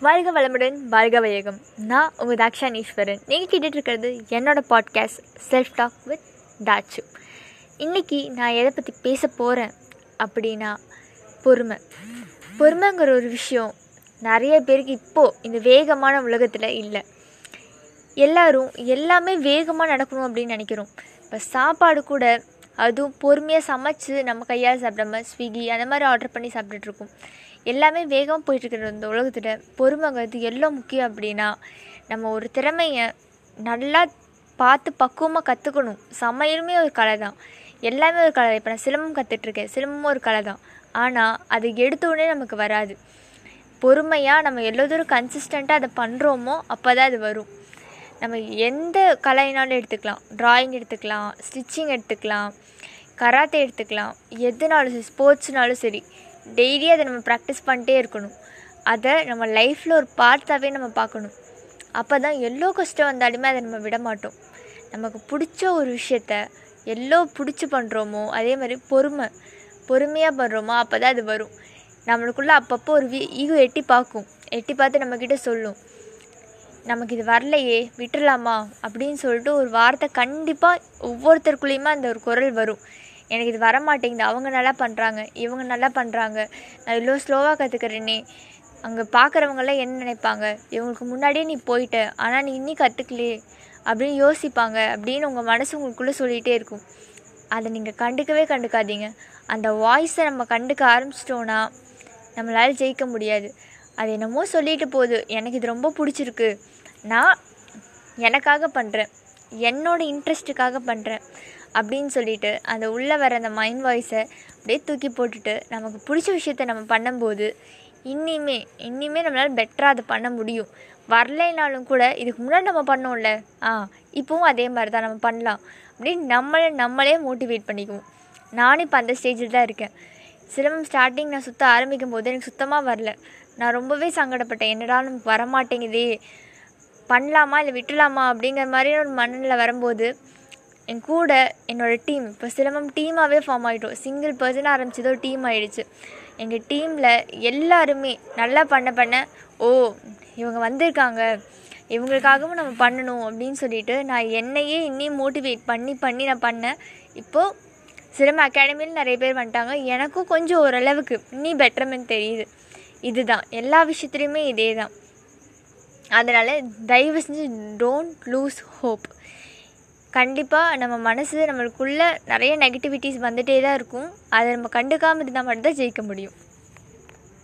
வாழ்க வளமுடன் வாழ்க வையகம். நான் உங்கள் தாக்ஷானீஸ்வரன். நீங்கள் கேட்டுட்டு இருக்கிறது என்னோட பாட்காஸ்ட் செல்ஃப் டாக் வித் டாச்சு இன்றைக்கி நான் எதை பற்றி பேச போகிறேன் அப்படின்னா பொறுமை. பொறுமைங்கிற ஒரு விஷயம் நிறைய பேருக்கு இப்போது இந்த வேகமான உலகத்தில் இல்லை. எல்லோரும் எல்லாமே வேகமாக நடக்கணும் அப்படின்னு நினைக்கிறோம். இப்போ சாப்பாடு கூட அதுவும் பொறுமையாக சமைச்சு நம்ம கையால் சாப்பிடாம ஸ்விக்கி அந்த மாதிரி ஆர்டர் பண்ணி சாப்பிட்டுட்ருக்கோம் எல்லாமே வேகமாக போயிட்டுருக்கிற இந்த உலகத்தில். பொறுமைங்கிறது எவ்வளோ முக்கியம் அப்படின்னா நம்ம ஒரு திறமையை நல்லா பார்த்து பக்குவமாக கற்றுக்கணும் சமையலுமே ஒரு கலை தான் எல்லாமே ஒரு கலை. இப்போ நான் சிலம்பம் கற்றுட்ருக்கேன் சிலம்பமும் ஒரு கலை தான் ஆனால் அது எடுத்த உடனே நமக்கு வராது. பொறுமையாக நம்ம எவ்வளோ தூரம் கன்சிஸ்டண்ட்டாக அதை பண்ணுறோமோ அப்போ தான் அது வரும். நம்ம எந்த கலைனாலும் எடுத்துக்கலாம். ட்ராயிங் எடுத்துக்கலாம் ஸ்டிச்சிங் எடுத்துக்கலாம் கராத்தே எடுத்துக்கலாம். எதுனாலும் சரி ஸ்போர்ட்ஸ்னாலும் சரி டெய்லி அதை நம்ம ப்ராக்டிஸ் பண்ணிட்டே இருக்கணும். அதை நம்ம லைஃப்பில் ஒரு பார்ட்டாகவே நம்ம பார்க்கணும். அப்போ தான் எவ்வளோ கஷ்டம் வந்தாலுமே அதை நம்ம விட மாட்டோம். நமக்கு பிடிச்ச ஒரு விஷயத்த எவ்வளோ பிடிச்சி பண்ணுறோமோ அதே மாதிரி பொறுமை பொறுமையாக பண்ணுறோமோ அப்போ தான் அது வரும். நம்மளுக்குள்ளே அப்பப்போ ஒரு வீ ஈகோ எட்டி பார்க்கும். எட்டி பார்த்து நம்மக்கிட்ட சொல்லும். நமக்கு இது வரலையே விட்டுடலாமா அப்படின்னு சொல்லிட்டு ஒரு வார்த்தை கண்டிப்பாக ஒவ்வொருத்தருக்குள்ளேயுமே அந்த ஒரு குரல் வரும். எனக்கு இது வர மாட்டேங்குது அவங்க நல்லா பண்ணுறாங்க இவங்க நல்லா பண்ணுறாங்க நான் இவ்வளோ ஸ்லோவாக கற்றுக்கிறேனே அங்கே பார்க்குறவங்களாம் என்ன நினைப்பாங்க? இவங்களுக்கு முன்னாடியே நீ போயிட்ட ஆனால் நீ இன்னி கற்றுக்கலையே அப்படின்னு யோசிப்பாங்க அப்படின்னு உங்கள் மனசு உங்களுக்குள்ளே சொல்லிகிட்டே இருக்கும். அதை நீங்கள் கண்டுக்கவே கண்டுக்காதீங்க. அந்த வாய்ஸை நம்ம கண்டுக்க ஆரம்பிச்சிட்டோன்னா நம்மளால் ஜெயிக்க முடியாது. அது என்னமோ சொல்லிட்டு போகுது. எனக்கு இது ரொம்ப பிடிச்சிருக்கு. நான் எனக்காக பண்ணுறேன் என்னோடய இன்ட்ரெஸ்ட்டுக்காக பண்ணுறேன் அப்படின்னு சொல்லிட்டு அந்த உள்ளே வர அந்த மைண்ட் வாய்ஸை அப்படியே தூக்கி போட்டுட்டு நமக்கு பிடிச்ச விஷயத்த நம்ம பண்ணும்போது இன்னிமே இன்னிமே நம்மளால் பெட்டராக அதை பண்ண முடியும். வரலைனாலும் கூட இதுக்கு முன்னாடி நம்ம பண்ணோம்ல? ஆ இப்போவும் அதே மாதிரி தான் நம்ம பண்ணலாம். அப்படின்னு நம்மளை நம்மளே மோட்டிவேட் பண்ணிக்குவோம். நானும் இப்போ அந்த ஸ்டேஜில் தான் இருக்கேன். சிலம்பம் ஸ்டார்டிங் நான் சுற்ற ஆரம்பிக்கும் போது எனக்கு சுத்தமாக வரல. நான் ரொம்பவே சங்கடப்பட்டேன். என்னடா நமக்கு வரமாட்டேங்குதே? பண்ணலாமா இல்லை விட்டுலாமா? அப்படிங்கிற மாதிரி ஒரு மனநிலை வரும்போது என் கூட என்னோடய டீம் இப்போ சிலம்பம் டீமாகவே ஃபார்ம் ஆகிட்டோம் சிங்கிள் பர்சன் ஆரம்பிச்சதோ டீம் ஆகிடுச்சு எங்கள் டீமில் எல்லாருமே நல்லா பண்ண பண்ண ஓ இவங்க வந்திருக்காங்க. இவங்களுக்காகவும் நம்ம பண்ணணும். அப்படின்னு சொல்லிட்டு நான் என்னையே இன்னும் மோட்டிவேட் பண்ணி பண்ணி நான் பண்ணேன். இப்போது சிலம்ப அகாடமியில் நிறைய பேர் வந்துட்டாங்க. எனக்கும் கொஞ்சம் ஓரளவுக்கு நீ பெட்டர்மெண்ட் தெரியுது. இதுதான். எல்லா விஷயத்துலையுமே இதே தான் அதனால் தயவு செஞ்சு டோன்ட் லூஸ் ஹோப் கண்டிப்பாக நம்ம மனசு நம்மளுக்குள்ளே நிறைய நெகட்டிவிட்டிஸ் வந்துகிட்டே தான் இருக்கும். அதை நம்ம கண்டுக்காமல் இருந்தால் மட்டும்தான் ஜெயிக்க முடியும்.